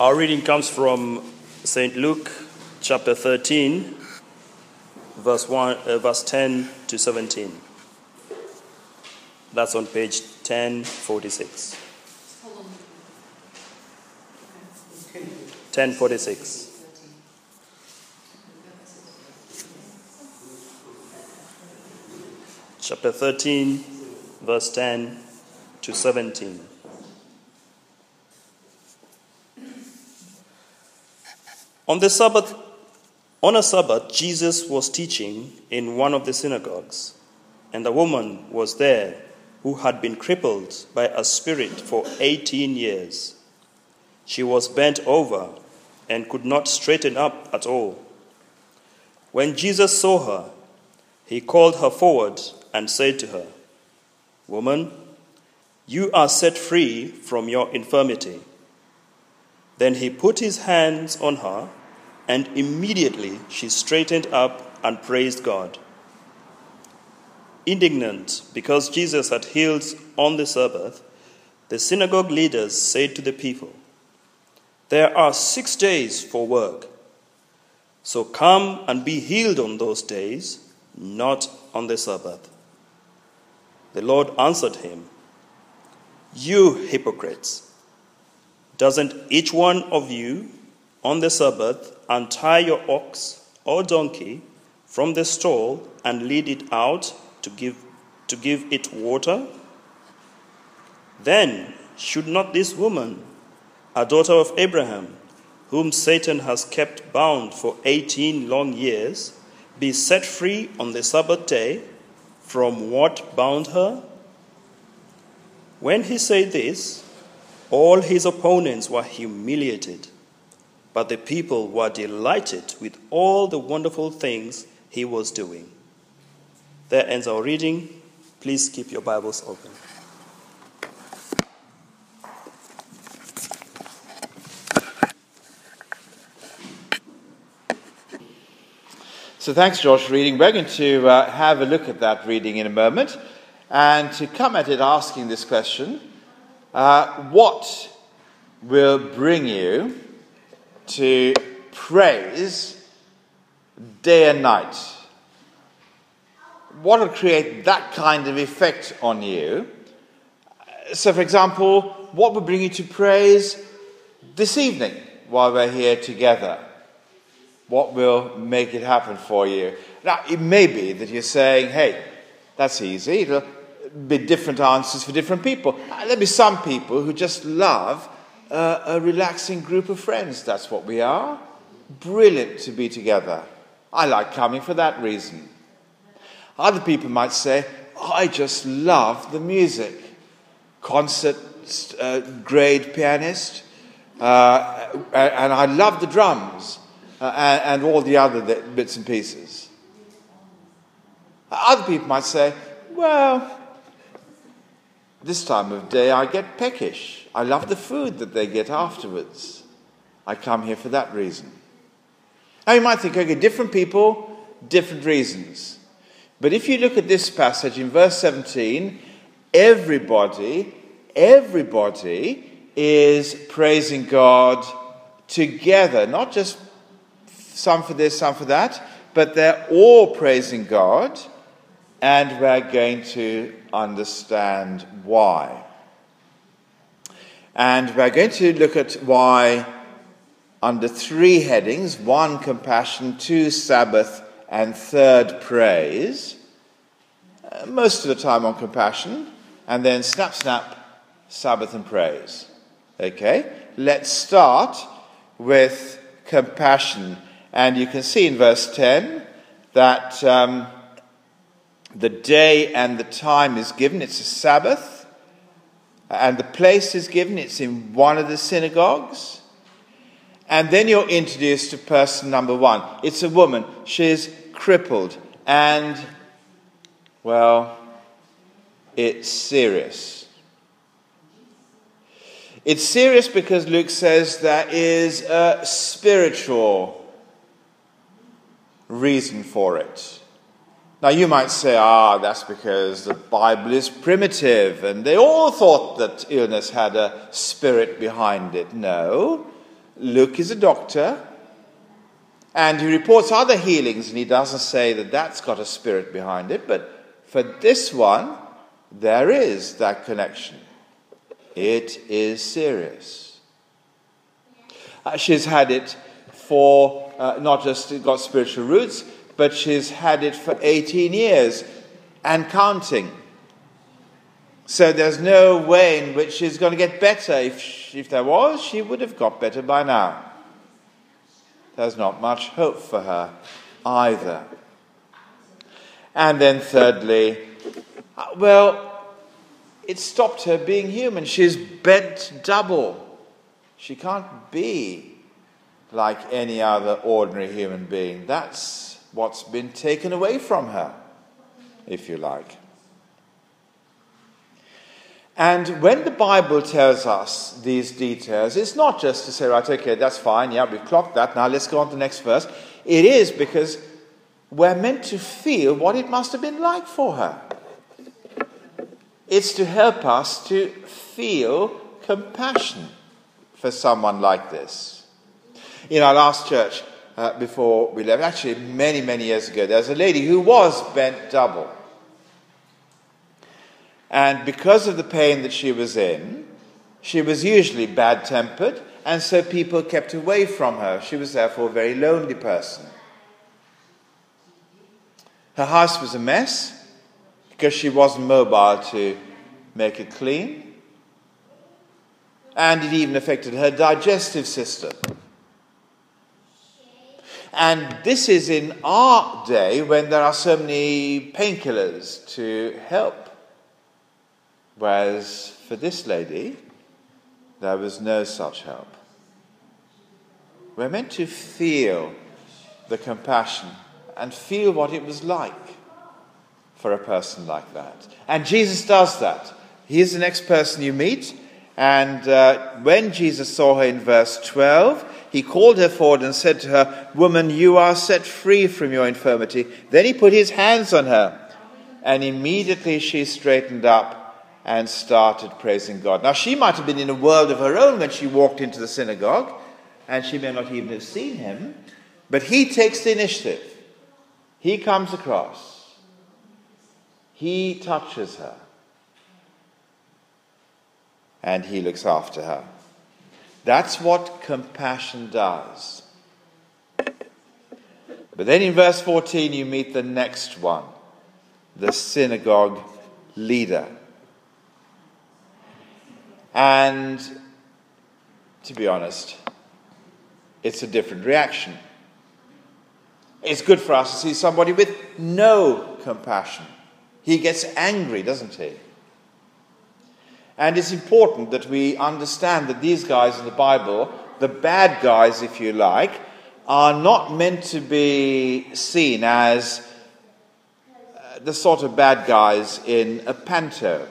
Our reading comes from St. Luke chapter 13, verse, 1, uh, verse 10 to 17. That's on page 1046. 1046. Chapter 13, verse 10 to 17. On the Sabbath, on a Sabbath, Jesus was teaching in one of the synagogues, and a woman was there who had been crippled by a spirit for 18 years. She was bent over and could not straighten up at all. When Jesus saw her, he called her forward and said to her, Woman, you are set free from your infirmity. Then he put his hands on her, and immediately she straightened up and praised God. Indignant because Jesus had healed on the Sabbath, the synagogue leaders said to the people, There are six days for work, so come and be healed on those days, not on the Sabbath. The Lord answered him, You hypocrites! Doesn't each one of you on the Sabbath untie your ox or donkey from the stall and lead it out to give, to give it water? Then should not this woman, a daughter of Abraham, whom Satan has kept bound for 18 long years, be set free on the Sabbath day from what bound her? When he said this, all his opponents were humiliated, but the people were delighted with all the wonderful things he was doing. There ends our reading. Please keep your Bibles open. So thanks, Josh, reading. We're going to uh, have a look at that reading in a moment and to come at it asking this question uh, What will bring you to praise day and night? What will create that kind of effect on you? So, for example, what will bring you to praise this evening while we're here together? What will make it happen for you? Now, it may be that you're saying, hey, that's easy. It'll be different answers for different people. Uh, there'll be some people who just love uh, a relaxing group of friends. That's what we are. Brilliant to be together. I like coming for that reason. Other people might say, I just love the music. Concert uh, grade pianist, uh, and I love the drums uh, and, and all the other bits and pieces. Other people might say, well, this time of day I get peckish. I love the food that they get afterwards. I come here for that reason. Now you might think, okay, different people, different reasons. But if you look at this passage in verse 17, everybody, everybody is praising God together, not just some for this, some for that, but they're all praising God, and we're going to understand why. And we're going to look at why under three headings one, compassion, two, Sabbath, and third, praise. Uh, most of the time on compassion, and then snap, snap, Sabbath, and praise. Okay? Let's start with compassion. And you can see in verse 10 that um, the day and the time is given. It's a Sabbath. And the place is given. It's in one of the synagogues. And then you're introduced to person number one. It's a woman. She's crippled. And, well, it's serious. It's serious because Luke says there is a spiritual reason for it. Now, you might say, ah, that's because the Bible is primitive and they all thought that illness had a spirit behind it. No. Luke is a doctor, and he reports other healings, and he doesn't say that that's got a spirit behind it, but for this one, there is that connection. It is serious. Uh, she's had it for uh, not just got spiritual roots, but she's had it for 18 years and counting. So there's no way in which she's going to get better. If, she, if there was, she would have got better by now. There's not much hope for her either. And then, thirdly, uh, well, it stopped her being human. She's bent double. She can't be like any other ordinary human being. That's what's been taken away from her, if you like. And when the Bible tells us these details, it's not just to say, right, okay, that's fine, yeah, we've clocked that, now let's go on to the next verse. It is because we're meant to feel what it must have been like for her. It's to help us to feel compassion for someone like this. In our last church, uh, before we left, actually many, many years ago, there was a lady who was bent double. And because of the pain that she was in, she was usually bad tempered, and so people kept away from her. She was therefore a very lonely person. Her house was a mess because she wasn't mobile to make it clean. And it even affected her digestive system. And this is in our day when there are so many painkillers to help. Whereas for this lady, there was no such help. We're meant to feel the compassion and feel what it was like for a person like that. And Jesus does that. He is the next person you meet. And uh, when Jesus saw her in verse 12, he called her forward and said to her, Woman, you are set free from your infirmity. Then he put his hands on her, and immediately she straightened up and started praising God. Now, she might have been in a world of her own when she walked into the synagogue, and she may not even have seen him, but he takes the initiative. He comes across, he touches her, and he looks after her. That's what compassion does. But then in verse 14, you meet the next one the synagogue leader. And to be honest, it's a different reaction. It's good for us to see somebody with no compassion. He gets angry, doesn't he? And it's important that we understand that these guys in the Bible, the bad guys, if you like, are not meant to be seen as uh, the sort of bad guys in a panto.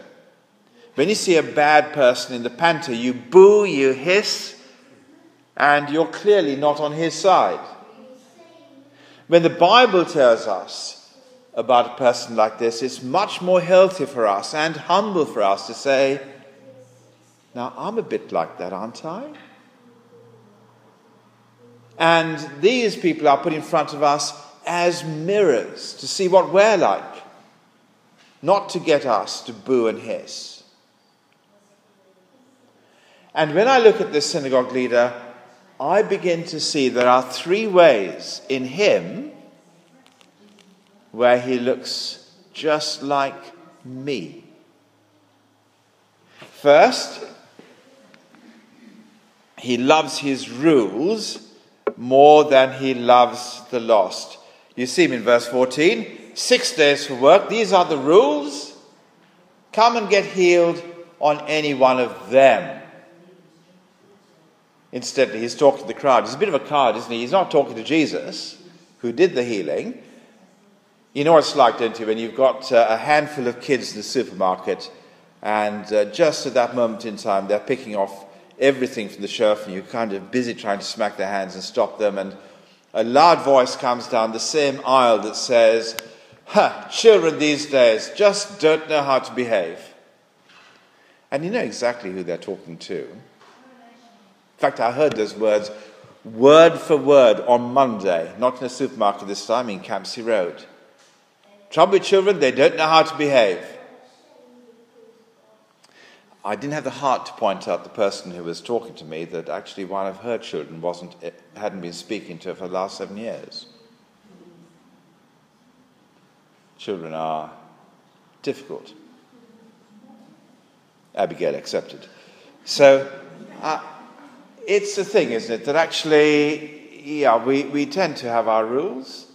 When you see a bad person in the panto, you boo, you hiss, and you're clearly not on his side. When the Bible tells us about a person like this, it's much more healthy for us and humble for us to say, now, I'm a bit like that, aren't I? And these people are put in front of us as mirrors to see what we're like, not to get us to boo and hiss. And when I look at this synagogue leader, I begin to see there are three ways in him where he looks just like me. First, he loves his rules more than he loves the lost. You see him in verse 14 six days for work. These are the rules. Come and get healed on any one of them. Instead, he's talking to the crowd. He's a bit of a coward, isn't he? He's not talking to Jesus, who did the healing. You know what it's like, don't you, when you've got uh, a handful of kids in the supermarket, and uh, just at that moment in time, they're picking off everything from the shelf and you're kind of busy trying to smack their hands and stop them. And a loud voice comes down the same aisle that says, Ha, children these days just don't know how to behave. And you know exactly who they're talking to. In fact, I heard those words word for word on Monday, not in a supermarket this time, in Campsie Road. Trouble children, they don't know how to behave. I didn't have the heart to point out the person who was talking to me that actually one of her children wasn't, hadn't been speaking to her for the last seven years. Children are difficult. Abigail accepted. So uh, it's the thing, isn't it, that actually, yeah, we, we tend to have our rules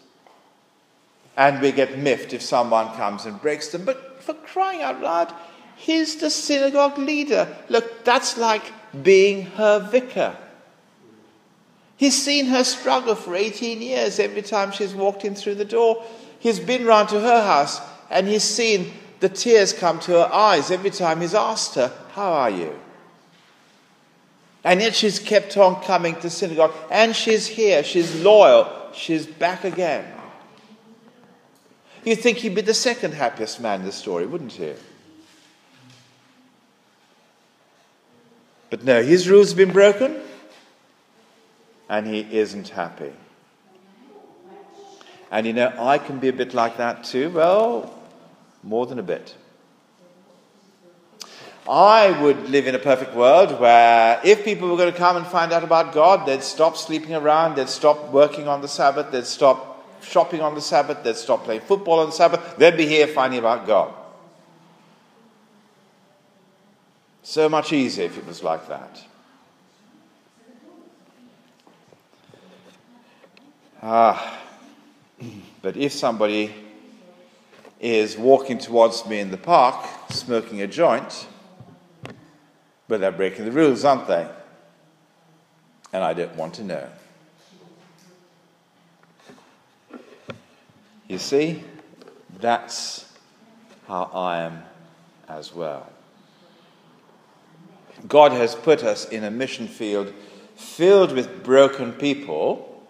and we get miffed if someone comes and breaks them. But for crying out loud, he's the synagogue leader. Look, that's like being her vicar. He's seen her struggle for 18 years every time she's walked in through the door. He's been round to her house and he's seen the tears come to her eyes every time he's asked her, How are you? And yet she's kept on coming to synagogue and she's here, she's loyal, she's back again. You'd think he'd be the second happiest man in the story, wouldn't you? But no, his rules have been broken and he isn't happy. And you know, I can be a bit like that too. Well, more than a bit. I would live in a perfect world where if people were going to come and find out about God, they'd stop sleeping around, they'd stop working on the Sabbath, they'd stop shopping on the Sabbath, they'd stop playing football on the Sabbath, they'd be here finding about God. So much easier if it was like that. Ah, but if somebody is walking towards me in the park smoking a joint, but they're breaking the rules, aren't they? And I don't want to know. You see, that's how I am as well. God has put us in a mission field filled with broken people,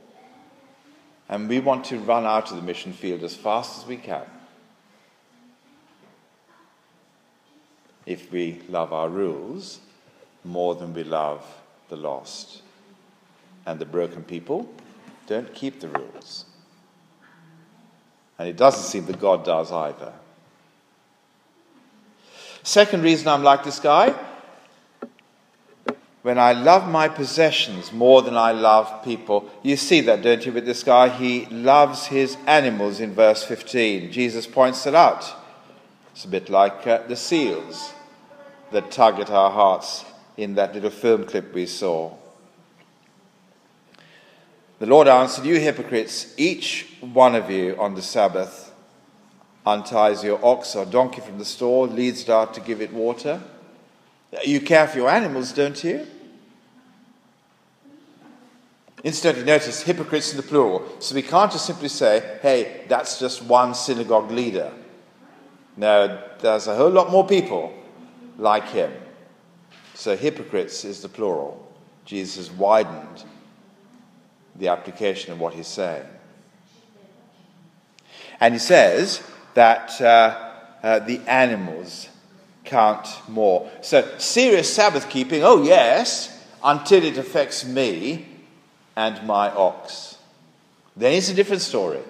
and we want to run out of the mission field as fast as we can. If we love our rules more than we love the lost. And the broken people don't keep the rules. And it doesn't seem that God does either. Second reason I'm like this guy when I love my possessions more than I love people. You see that, don't you, with this guy? He loves his animals in verse 15. Jesus points it out. It's a bit like uh, the seals that tug at our hearts in that little film clip we saw. The Lord answered, You hypocrites, each one of you on the Sabbath unties your ox or donkey from the stall, leads it out to give it water. You care for your animals, don't you? Incidentally, notice hypocrites in the plural. So we can't just simply say, hey, that's just one synagogue leader. No, there's a whole lot more people like him. So hypocrites is the plural. Jesus has widened the application of what he's saying. And he says that uh, uh, the animals count more. So, serious Sabbath keeping, oh yes, until it affects me and my ox. Then it's a different story.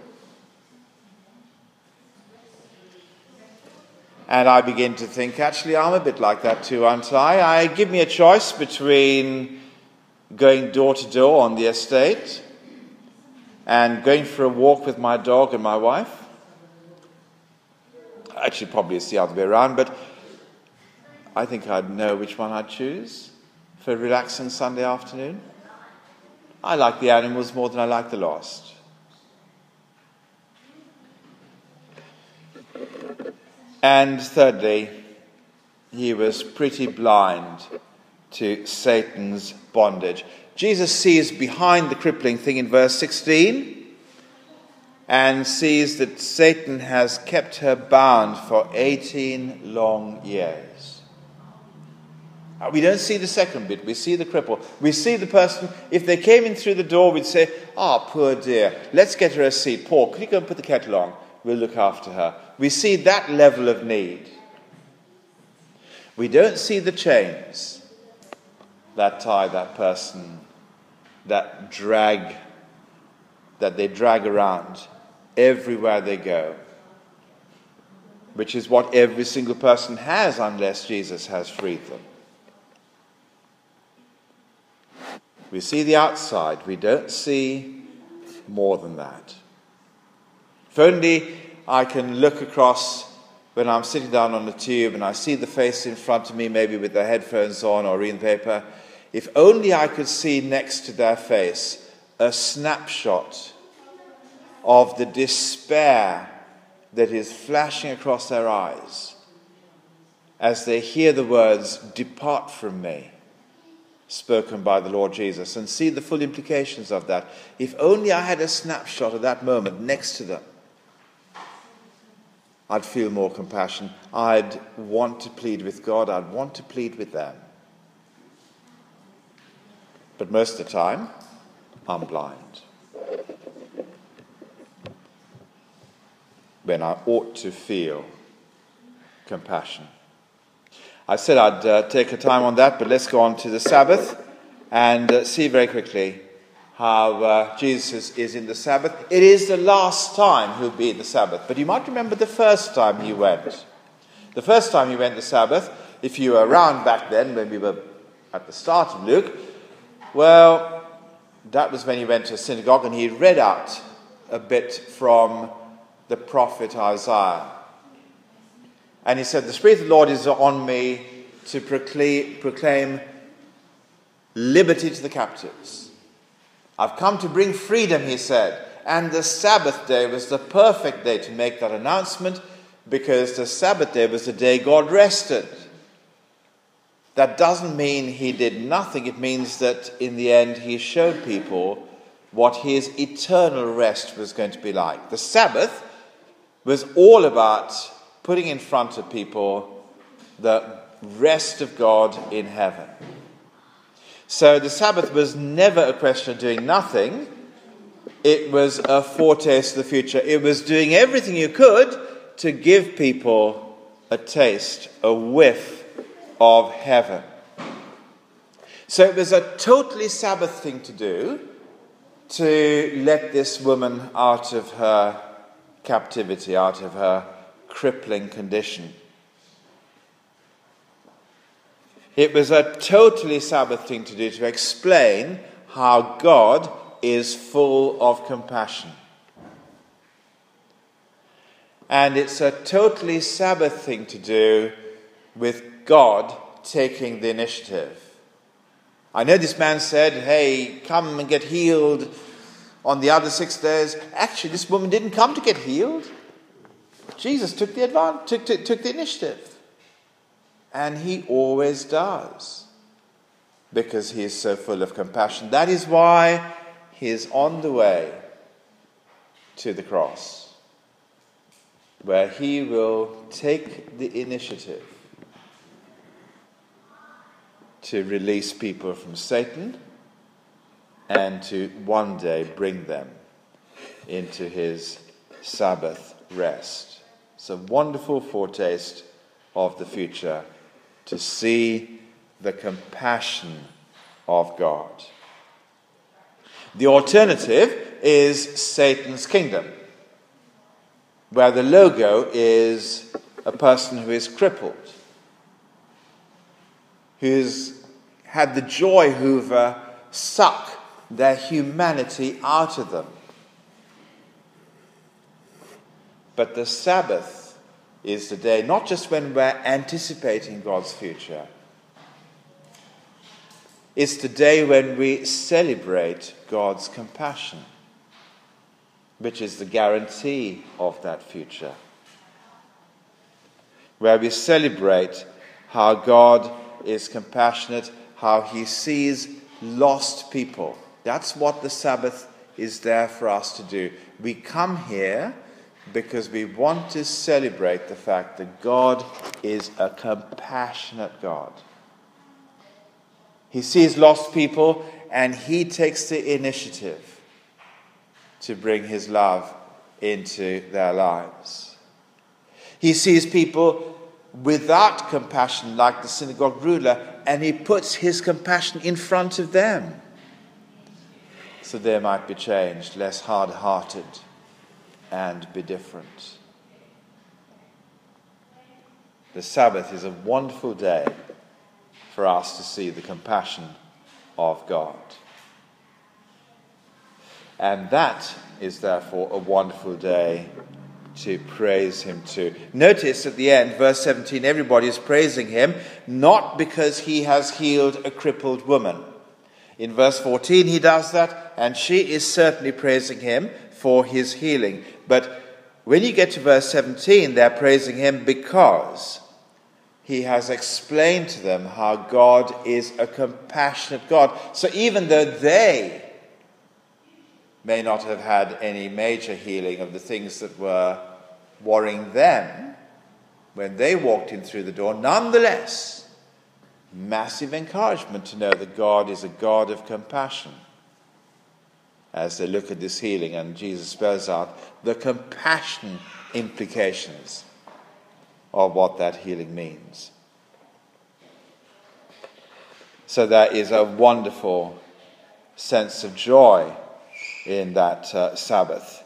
And I begin to think, actually, I'm a bit like that too, aren't I? I give me a choice between going door to door on the estate and going for a walk with my dog and my wife. Actually, probably it's the other way around, but I think I'd know which one I'd choose for a relaxing Sunday afternoon. I like the animals more than I like the lost. And thirdly, he was pretty blind to Satan's bondage. Jesus sees behind the crippling thing in verse 16 and sees that Satan has kept her bound for 18 long years. Uh, we don't see the second bit. We see the cripple. We see the person, if they came in through the door, we'd say, Ah, oh, poor dear, let's get her a seat. Paul, could you go and put the kettle on? We'll look after her. We see that level of need. We don't see the chains. that tie, that person, that drag, that they drag around everywhere they go, which is what every single person has unless Jesus has freed them. We see the outside, we don't see more than that. If only I can look across when I'm sitting down on the tube and I see the face in front of me, maybe with the headphones on or reading paper, if only I could see next to their face a snapshot of the despair that is flashing across their eyes as they hear the words, Depart from me spoken by the Lord Jesus and see the full implications of that. If only I had a snapshot of that moment next to them, I'd feel more compassion. I'd want to plead with God, I'd want to plead with them. But most of the time, I'm blind. When I ought to feel compassion. I said I'd uh, take a time on that, but let's go on to the Sabbath and uh, see very quickly how uh, Jesus is in the Sabbath. It is the last time he'll be in the Sabbath, but you might remember the first time he went. The first time he went the Sabbath, if you were around back then when we were at the start of Luke, well, that was when he went to a synagogue and he read out a bit from the prophet Isaiah. And he said, The Spirit of the Lord is on me to proclaim, liberty to the captives. I've come to bring freedom, he said. And the Sabbath day was the perfect day to make that announcement because the Sabbath day was the day God rested. That doesn't mean he did nothing, it means that in the end he showed people what his eternal rest was going to be like. The Sabbath was all about putting in front of people the rest of God in heaven. So the Sabbath was never a question of doing nothing, it was a foretaste of the future. It was doing everything you could to give people a taste, a whiff of heaven. So it was a totally Sabbath thing to do to let this woman out of her captivity, out of her crippling condition. It was a totally Sabbath thing to do to explain how God is full of compassion. And it's a totally Sabbath thing to do with God taking the initiative. I know this man said, Hey, come and get healed on the other six days. Actually, this woman didn't come to get healed. Jesus took the advantage, took, took, took the initiative. And he always does. Because he is so full of compassion. That is why he is on the way to the cross, where he will take the initiative to release people from Satan and to one day bring them into his Sabbath rest. It's a wonderful foretaste of the future to see the compassion of God. The alternative is Satan's kingdom, where the logo is a person who is crippled, who's had the joy hoover suck their humanity out of them. But the Sabbath is the day, not just when we're anticipating God's future, it's the day when we celebrate God's compassion, which is the guarantee of that future. Where we celebrate how God is compassionate, how he sees lost people. That's what the Sabbath is there for us to do. We come here because we want to celebrate the fact that God is a compassionate God. He sees lost people and he takes the initiative to bring his love into their lives. He sees people without compassion, like the synagogue ruler, and he puts his compassion in front of them so they might be changed, less hard hearted, and be different. The Sabbath is a wonderful day for us to see the compassion of God. And that is therefore a wonderful day to praise him too. Notice at the end, verse 17, everybody is praising him, not because he has healed a crippled woman. In verse 14, he does that, and she is certainly praising him for his healing. But when you get to verse 17, they're praising him because he has explained to them how God is a compassionate God. So even though they may not have had any major healing of the things that were worrying them when they walked in through the door, nonetheless, massive encouragement to know that God is a God of compassion. As they look at this healing, and Jesus spells out the compassion implications of what that healing means. So there is a wonderful sense of joy in that uh, Sabbath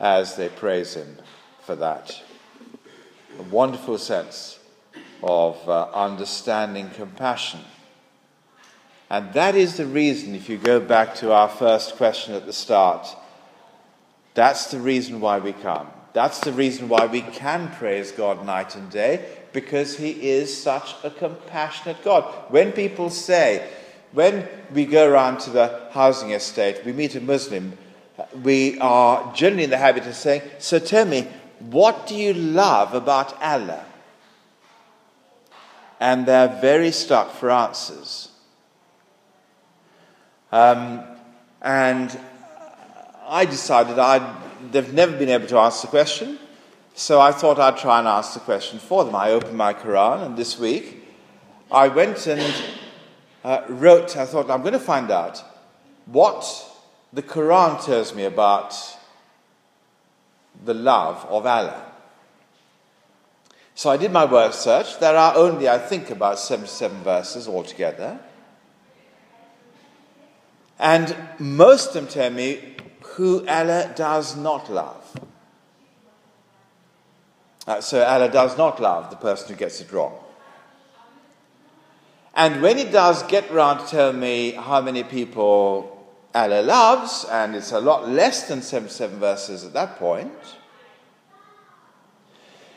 as they praise Him for that. A wonderful sense of uh, understanding compassion. And that is the reason, if you go back to our first question at the start, that's the reason why we come. That's the reason why we can praise God night and day, because He is such a compassionate God. When people say, when we go around to the housing estate, we meet a Muslim, we are generally in the habit of saying, So tell me, what do you love about Allah? And they're very stuck for answers. Um, and I decided I'd, they've never been able to answer the question, so I thought I'd try and answer the question for them. I opened my Quran, and this week I went and uh, wrote, I thought, I'm going to find out what the Quran tells me about the love of Allah. So I did my word search. There are only, I think, about 77 verses altogether. And most of them tell me who Allah does not love. Uh, so Allah does not love the person who gets it wrong. And when it does get round to tell me how many people Allah loves, and it's a lot less than 77 verses at that point,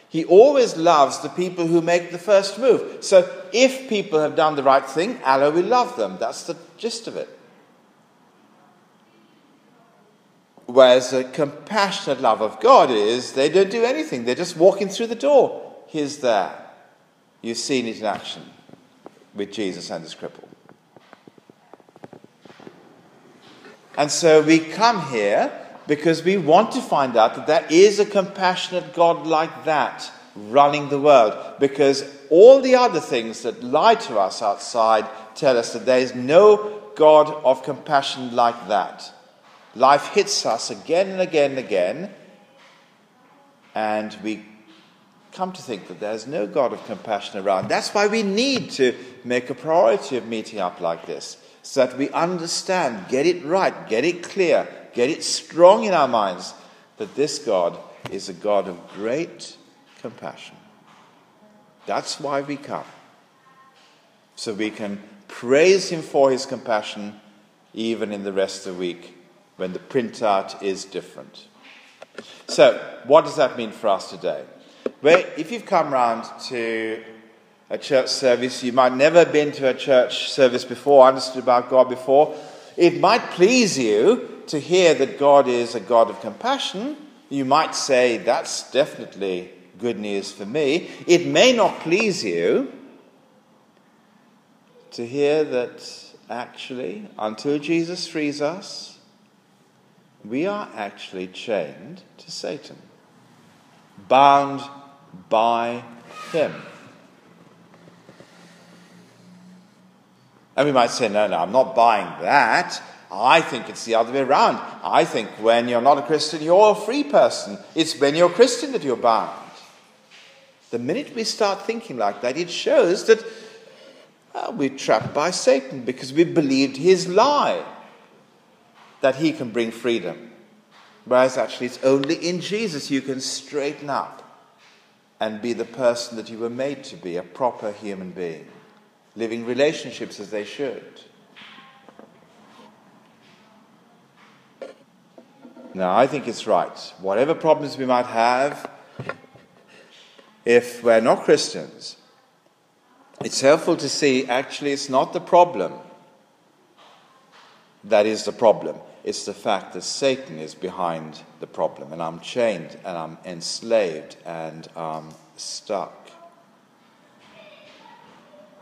he always loves the people who make the first move. So if people have done the right thing, Allah will love them. That's the gist of it. Whereas the compassionate love of God is they don't do anything, they're just walking through the door. He's there. You've seen it in action with Jesus and his cripple. And so we come here because we want to find out that there is a compassionate God like that running the world. Because all the other things that lie to us outside tell us that there is no God of compassion like that. Life hits us again and again and again, and we come to think that there's no God of compassion around. That's why we need to make a priority of meeting up like this, so that we understand, get it right, get it clear, get it strong in our minds that this God is a God of great compassion. That's why we come. So we can praise Him for His compassion even in the rest of the week when the printout is different. So, what does that mean for us today? Well, if you've come round to a church service, you might never been to a church service before, understood about God before. It might please you to hear that God is a God of compassion. You might say, that's definitely good news for me. It may not please you to hear that actually, until Jesus frees us, we are actually chained to Satan, bound by him. And we might say, no, no, I'm not buying that. I think it's the other way around. I think when you're not a Christian, you're a free person. It's when you're a Christian that you're bound. The minute we start thinking like that, it shows that well, we're trapped by Satan because we believed his lie that he can bring freedom. Whereas actually, it's only in Jesus you can straighten up and be the person that you were made to be a proper human being, living relationships as they should. Now, I think it's right. Whatever problems we might have, if we're not Christians, it's helpful to see actually it's not the problem that is the problem. It's the fact that Satan is behind the problem, and I'm chained, and I'm enslaved, and I'm stuck.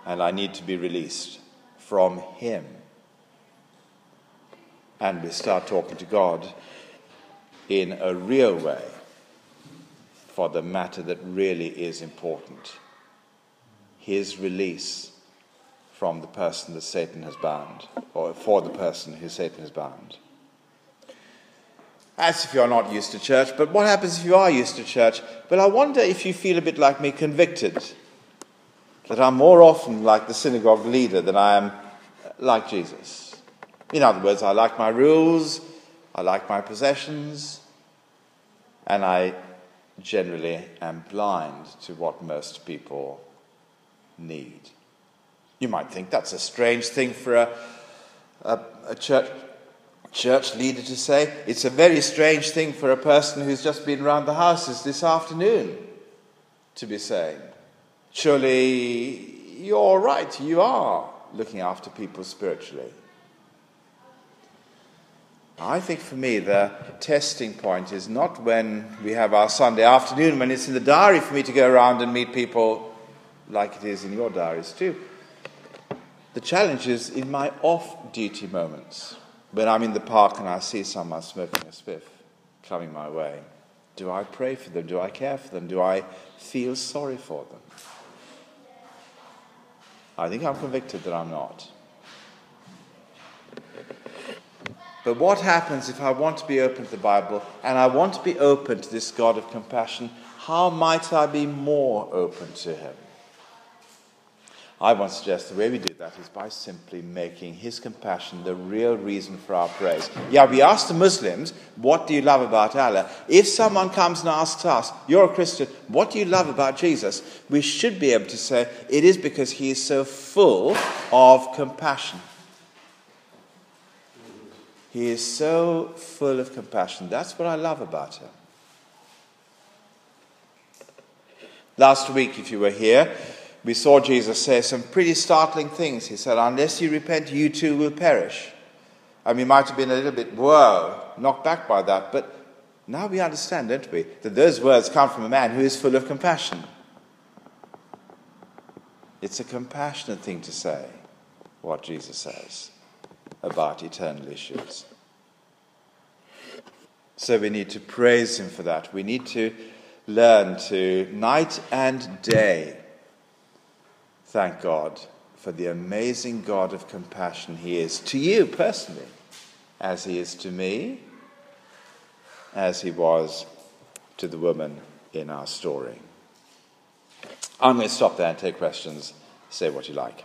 And I need to be released from him. And we start talking to God in a real way for the matter that really is important his release from the person that Satan has bound, or for the person who Satan has bound. As if you're not used to church, but what happens if you are used to church? Well, I wonder if you feel a bit like me, convicted that I'm more often like the synagogue leader than I am uh, like Jesus. In other words, I like my rules, I like my possessions, and I generally am blind to what most people need. You might think that's a strange thing for a, a, a church, church leader to say. It's a very strange thing for a person who's just been around the houses this afternoon to be saying. Surely you're right, you are looking after people spiritually. I think for me, the testing point is not when we have our Sunday afternoon, when it's in the diary for me to go around and meet people like it is in your diaries too. The challenge is in my off duty moments, when I'm in the park and I see someone smoking a spliff coming my way. Do I pray for them? Do I care for them? Do I feel sorry for them? I think I'm convicted that I'm not. But what happens if I want to be open to the Bible and I want to be open to this God of compassion? How might I be more open to Him? I want to suggest the way we do that is by simply making His compassion the real reason for our praise. Yeah, we ask the Muslims, What do you love about Allah? If someone comes and asks us, You're a Christian, what do you love about Jesus? We should be able to say, It is because He is so full of compassion. He is so full of compassion. That's what I love about Him. Last week, if you were here, we saw Jesus say some pretty startling things. He said, Unless you repent, you too will perish. And we might have been a little bit, whoa, knocked back by that. But now we understand, don't we, that those words come from a man who is full of compassion. It's a compassionate thing to say, what Jesus says about eternal issues. So we need to praise him for that. We need to learn to, night and day, thank God for the amazing God of compassion He is to you personally, as He is to me, as He was to the woman in our story. I'm going to stop there and take questions. Say what you like.